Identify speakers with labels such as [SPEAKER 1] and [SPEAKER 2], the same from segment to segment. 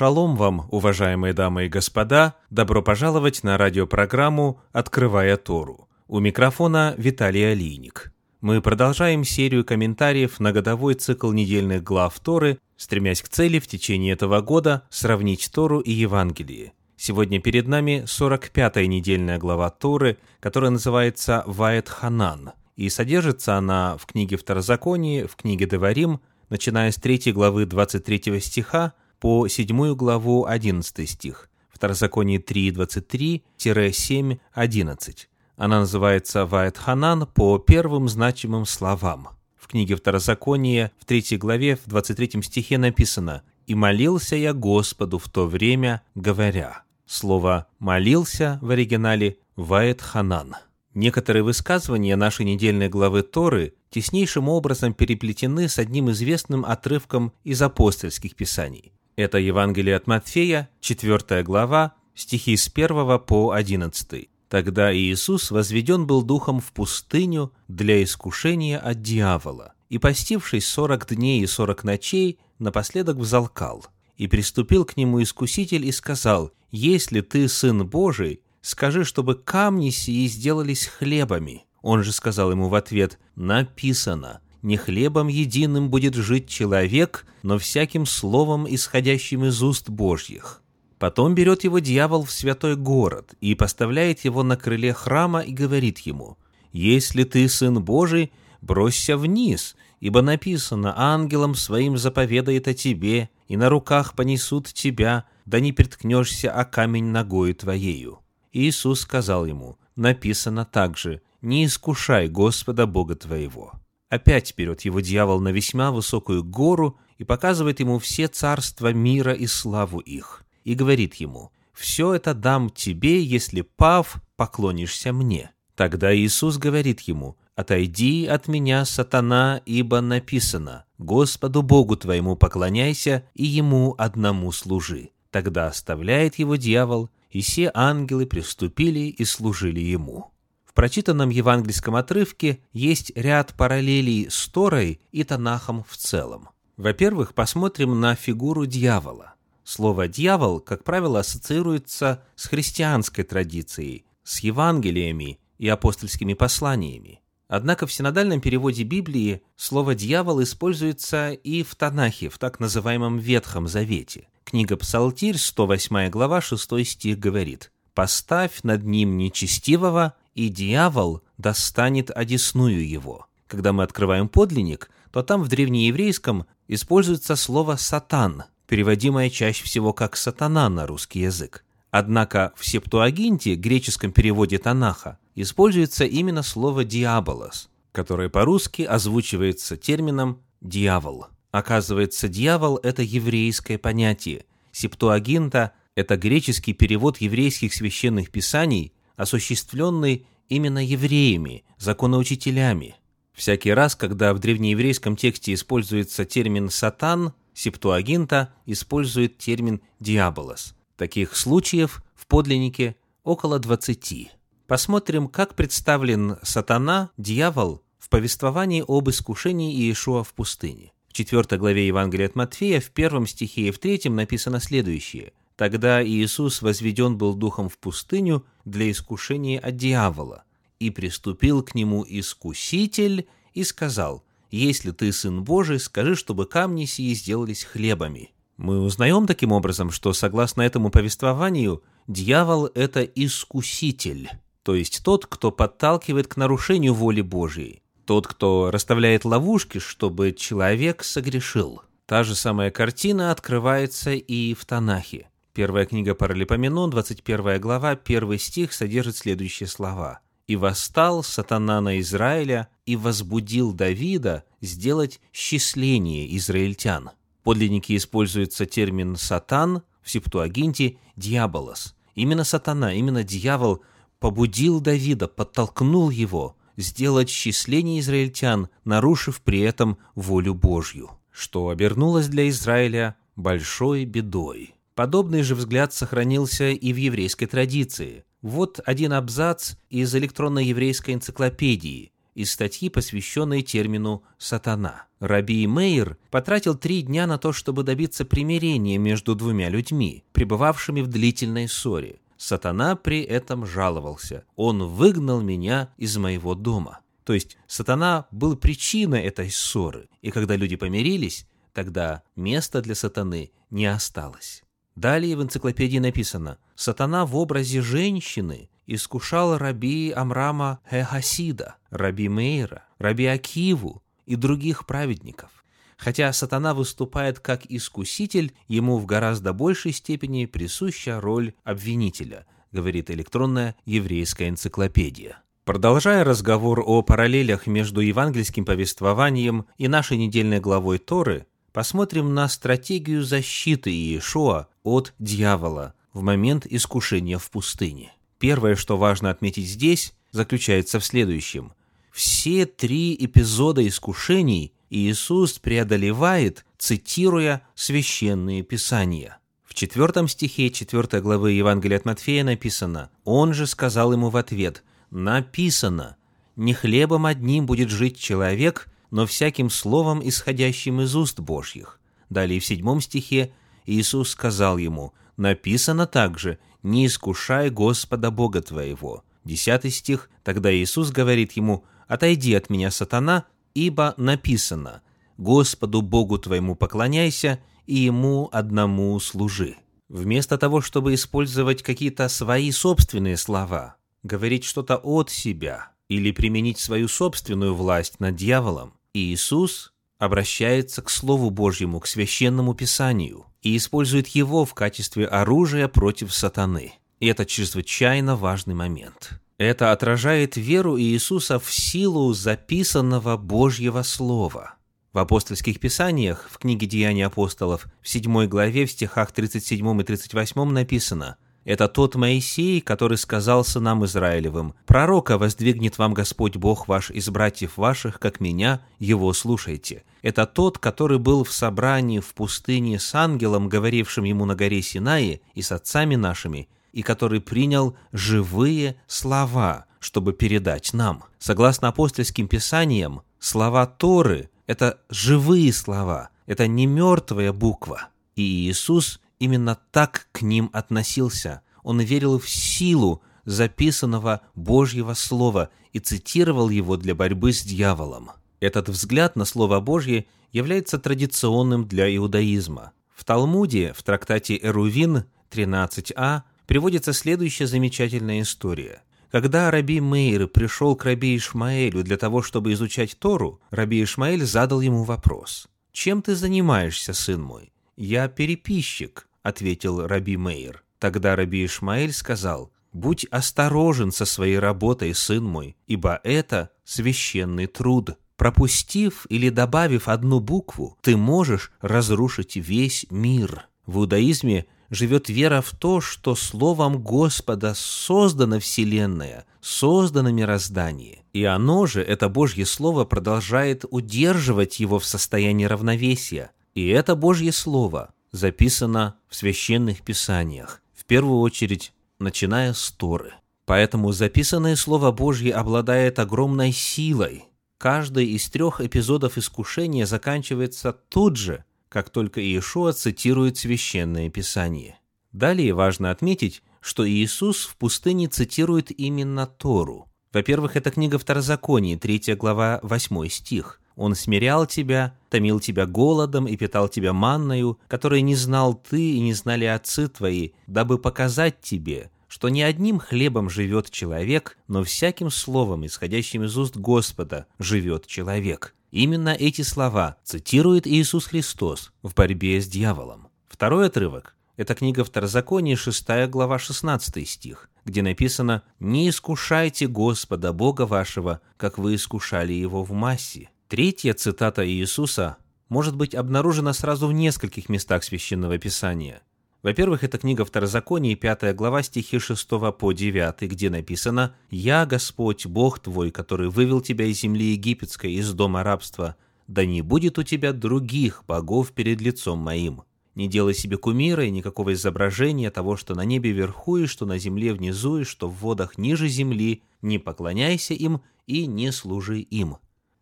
[SPEAKER 1] Шалом вам, уважаемые дамы и господа! Добро пожаловать на радиопрограмму «Открывая Тору». У микрофона Виталий Алиник. Мы продолжаем серию комментариев на годовой цикл недельных глав Торы, стремясь к цели в течение этого года сравнить Тору и Евангелие. Сегодня перед нами 45-я недельная глава Торы, которая называется «Ваэт Ханан», и содержится она в книге Второзаконии, в книге Деварим, начиная с 3 главы 23 стиха по 7 главу 11 стих, Второзаконие 3.23-7.11. Она называется «Ваэт Ханан» по первым значимым словам. В книге Второзакония в 3 главе в 23 стихе написано «И молился я Господу в то время, говоря». Слово «молился» в оригинале «Ваэт Ханан». Некоторые высказывания нашей недельной главы Торы теснейшим образом переплетены с одним известным отрывком из апостольских писаний. Это Евангелие от Матфея, 4 глава, стихи с 1 по 11. Тогда Иисус возведен был духом в пустыню для искушения от дьявола, и, постившись сорок дней и сорок ночей, напоследок взалкал. И приступил к нему искуситель и сказал, «Если ты сын Божий, скажи, чтобы камни сии сделались хлебами». Он же сказал ему в ответ, «Написано, не хлебом единым будет жить человек, но всяким словом, исходящим из уст Божьих. Потом берет его дьявол в святой город и поставляет его на крыле храма и говорит ему, «Если ты сын Божий, бросься вниз, ибо написано, ангелом своим заповедает о тебе, и на руках понесут тебя, да не приткнешься о камень ногою твоею». Иисус сказал ему, написано также, «Не искушай Господа Бога твоего». Опять берет его дьявол на весьма высокую гору и показывает ему все царства мира и славу их, и говорит ему, «Все это дам тебе, если, пав, поклонишься мне». Тогда Иисус говорит ему, «Отойди от меня, сатана, ибо написано, Господу Богу твоему поклоняйся и Ему одному служи». Тогда оставляет его дьявол, и все ангелы приступили и служили ему. Прочитанном евангельском отрывке есть ряд параллелей с Торой и Танахом в целом. Во-первых, посмотрим на фигуру дьявола. Слово «дьявол», как правило, ассоциируется с христианской традицией, с Евангелиями и апостольскими посланиями. Однако в синодальном переводе Библии слово «дьявол» используется и в Танахе, в так называемом Ветхом Завете. Книга Псалтирь, 108 глава, 6 стих говорит «Поставь над ним нечестивого, и дьявол достанет одесную его. Когда мы открываем подлинник, то там в древнееврейском используется слово «сатан», переводимое чаще всего как «сатана» на русский язык. Однако в Септуагинте, греческом переводе Танаха, используется именно слово «диаболос», которое по-русски озвучивается термином «дьявол». Оказывается, дьявол – это еврейское понятие. Септуагинта – это греческий перевод еврейских священных писаний, осуществленный именно евреями, законоучителями. Всякий раз, когда в древнееврейском тексте используется термин «сатан», Септуагинта использует термин «диаболос». Таких случаев в подлиннике около 20. Посмотрим, как представлен сатана, дьявол, в повествовании об искушении Иешуа в пустыне. В 4 главе Евангелия от Матфея в первом стихе и в третьем написано следующее. Тогда Иисус возведен был духом в пустыню для искушения от дьявола, и приступил к нему искуситель и сказал, «Если ты сын Божий, скажи, чтобы камни сии сделались хлебами». Мы узнаем таким образом, что, согласно этому повествованию, дьявол – это искуситель, то есть тот, кто подталкивает к нарушению воли Божией, тот, кто расставляет ловушки, чтобы человек согрешил. Та же самая картина открывается и в Танахе. Первая книга Паралипоменон, 21 глава, 1 стих содержит следующие слова. «И восстал сатана на Израиля и возбудил Давида сделать счисление израильтян». В подлиннике используется термин «сатан», в Септуагинте «дьяволос». Именно сатана, именно дьявол побудил Давида, подтолкнул его сделать счисление израильтян, нарушив при этом волю Божью, что обернулось для Израиля большой бедой. Подобный же взгляд сохранился и в еврейской традиции. Вот один абзац из электронной еврейской энциклопедии. из статьи, посвященной термину «сатана». Раби Мейер потратил три дня на то, чтобы добиться примирения между двумя людьми, пребывавшими в длительной ссоре. Сатана при этом жаловался. «Он выгнал меня из моего дома». То есть сатана был причиной этой ссоры, и когда люди помирились, тогда места для сатаны не осталось. Далее в энциклопедии написано «Сатана в образе женщины искушал раби Амрама Хехасида, раби Мейра, раби Акиву и других праведников. Хотя сатана выступает как искуситель, ему в гораздо большей степени присуща роль обвинителя, говорит электронная еврейская энциклопедия. Продолжая разговор о параллелях между евангельским повествованием и нашей недельной главой Торы, посмотрим на стратегию защиты Иешуа от дьявола в момент искушения в пустыне. Первое, что важно отметить здесь, заключается в следующем. Все три эпизода искушений Иисус преодолевает, цитируя священные писания. В четвертом стихе четвертой главы Евангелия от Матфея написано «Он же сказал ему в ответ, написано, не хлебом одним будет жить человек, но всяким словом, исходящим из уст Божьих». Далее в седьмом стихе Иисус сказал ему, написано также, не искушай Господа Бога твоего». Десятый стих, тогда Иисус говорит ему, «Отойди от меня, сатана, ибо написано, Господу Богу твоему поклоняйся и Ему одному служи». Вместо того, чтобы использовать какие-то свои собственные слова, говорить что-то от себя или применить свою собственную власть над дьяволом, Иисус обращается к Слову Божьему, к священному Писанию и использует его в качестве оружия против сатаны. И это чрезвычайно важный момент. Это отражает веру Иисуса в силу записанного Божьего Слова. В апостольских писаниях, в книге «Деяния апостолов», в 7 главе, в стихах 37 и 38 написано – это тот Моисей, который сказал сынам Израилевым, «Пророка воздвигнет вам Господь Бог ваш из братьев ваших, как меня, его слушайте». Это тот, который был в собрании в пустыне с ангелом, говорившим ему на горе Синае, и с отцами нашими, и который принял живые слова, чтобы передать нам. Согласно апостольским писаниям, слова Торы – это живые слова, это не мертвая буква. И Иисус именно так к ним относился. Он верил в силу записанного Божьего Слова и цитировал его для борьбы с дьяволом. Этот взгляд на Слово Божье является традиционным для иудаизма. В Талмуде, в трактате Эрувин 13а, приводится следующая замечательная история. Когда Раби Мейр пришел к Раби Ишмаэлю для того, чтобы изучать Тору, Раби Ишмаэль задал ему вопрос. «Чем ты занимаешься, сын мой?» «Я переписчик», — ответил Раби Мейер. Тогда Раби Ишмаэль сказал, «Будь осторожен со своей работой, сын мой, ибо это священный труд. Пропустив или добавив одну букву, ты можешь разрушить весь мир». В иудаизме живет вера в то, что Словом Господа создана Вселенная, создано мироздание. И оно же, это Божье Слово, продолжает удерживать его в состоянии равновесия. И это Божье Слово записано в священных писаниях, в первую очередь начиная с Торы. Поэтому записанное Слово Божье обладает огромной силой. Каждый из трех эпизодов искушения заканчивается тут же, как только Иешуа цитирует священное писание. Далее важно отметить, что Иисус в пустыне цитирует именно Тору. Во-первых, это книга Второзакония, 3 глава, 8 стих. Он смирял тебя, томил тебя голодом и питал тебя манною, которой не знал ты и не знали отцы твои, дабы показать тебе, что не одним хлебом живет человек, но всяким словом, исходящим из уст Господа, живет человек. Именно эти слова цитирует Иисус Христос в борьбе с дьяволом. Второй отрывок – это книга Второзакония, 6 глава, 16 стих, где написано «Не искушайте Господа Бога вашего, как вы искушали Его в массе». Третья цитата Иисуса может быть обнаружена сразу в нескольких местах Священного Писания. Во-первых, это книга Второзакония, 5 глава, стихи 6 по 9, где написано «Я, Господь, Бог твой, который вывел тебя из земли египетской, из дома рабства, да не будет у тебя других богов перед лицом моим. Не делай себе кумира и никакого изображения того, что на небе вверху и что на земле внизу и что в водах ниже земли, не поклоняйся им и не служи им».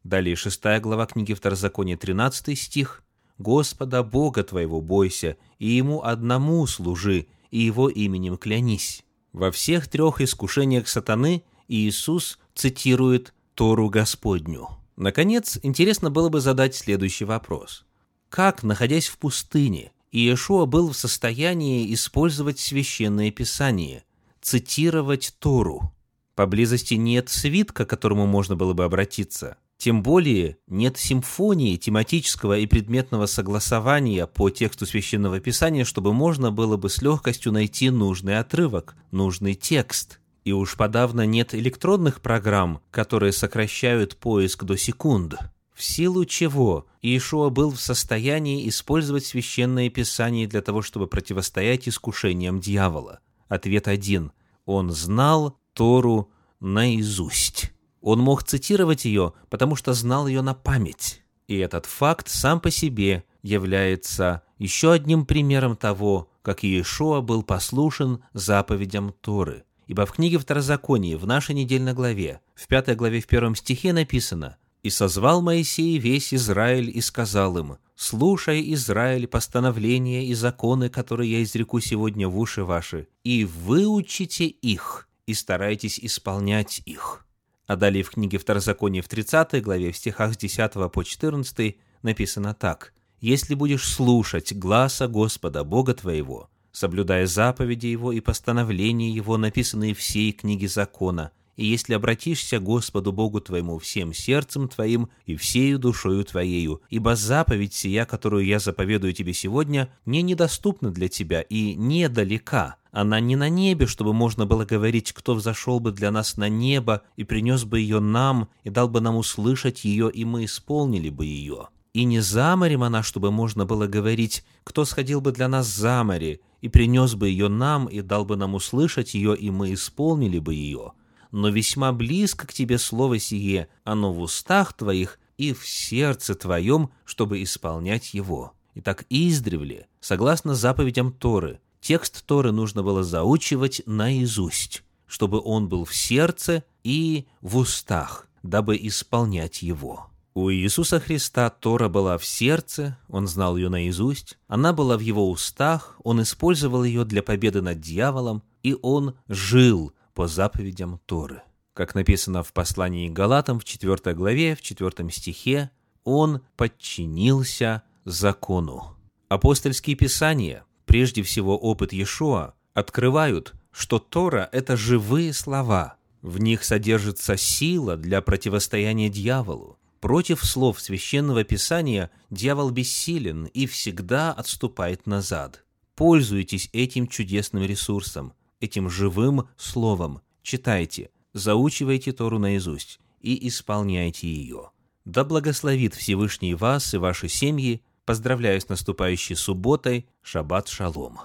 [SPEAKER 1] Далее шестая глава книги Второзакония, 13 стих. «Господа Бога твоего бойся, и Ему одному служи, и Его именем клянись». Во всех трех искушениях сатаны Иисус цитирует Тору Господню. Наконец, интересно было бы задать следующий вопрос. Как, находясь в пустыне, Иешуа был в состоянии использовать священное писание, цитировать Тору? Поблизости нет свитка, к которому можно было бы обратиться. Тем более нет симфонии, тематического и предметного согласования по тексту Священного Писания, чтобы можно было бы с легкостью найти нужный отрывок, нужный текст. И уж подавно нет электронных программ, которые сокращают поиск до секунд. В силу чего Иешуа был в состоянии использовать Священное Писание для того, чтобы противостоять искушениям дьявола? Ответ один. Он знал Тору наизусть. Он мог цитировать ее, потому что знал ее на память. И этот факт сам по себе является еще одним примером того, как Иешуа был послушен заповедям Торы. Ибо в книге Второзаконии, в нашей недельной главе, в пятой главе в первом стихе написано «И созвал Моисей весь Израиль и сказал им, «Слушай, Израиль, постановления и законы, которые я изреку сегодня в уши ваши, и выучите их, и старайтесь исполнять их». А далее в книге Второзакония в 30 главе, в стихах с 10 по 14 написано так. «Если будешь слушать гласа Господа, Бога твоего, соблюдая заповеди Его и постановления Его, написанные всей книге закона, и если обратишься Господу Богу твоему всем сердцем твоим и всею душою твоею, ибо заповедь сия, которую я заповедую тебе сегодня, не недоступна для тебя и недалека. Она не на небе, чтобы можно было говорить, кто взошел бы для нас на небо и принес бы ее нам, и дал бы нам услышать ее, и мы исполнили бы ее. И не за морем она, чтобы можно было говорить, кто сходил бы для нас за море, и принес бы ее нам, и дал бы нам услышать ее, и мы исполнили бы ее но весьма близко к тебе слово сие, оно в устах твоих и в сердце твоем, чтобы исполнять его». Итак, издревле, согласно заповедям Торы, текст Торы нужно было заучивать наизусть, чтобы он был в сердце и в устах, дабы исполнять его. У Иисуса Христа Тора была в сердце, он знал ее наизусть, она была в его устах, он использовал ее для победы над дьяволом, и он жил по заповедям Торы. Как написано в послании Галатам в 4 главе, в 4 стихе, он подчинился закону. Апостольские писания, прежде всего опыт Иешуа, открывают, что Тора – это живые слова. В них содержится сила для противостояния дьяволу. Против слов Священного Писания дьявол бессилен и всегда отступает назад. Пользуйтесь этим чудесным ресурсом этим живым словом. Читайте, заучивайте Тору наизусть и исполняйте ее. Да благословит Всевышний вас и ваши семьи. Поздравляю с наступающей субботой. Шаббат шалом.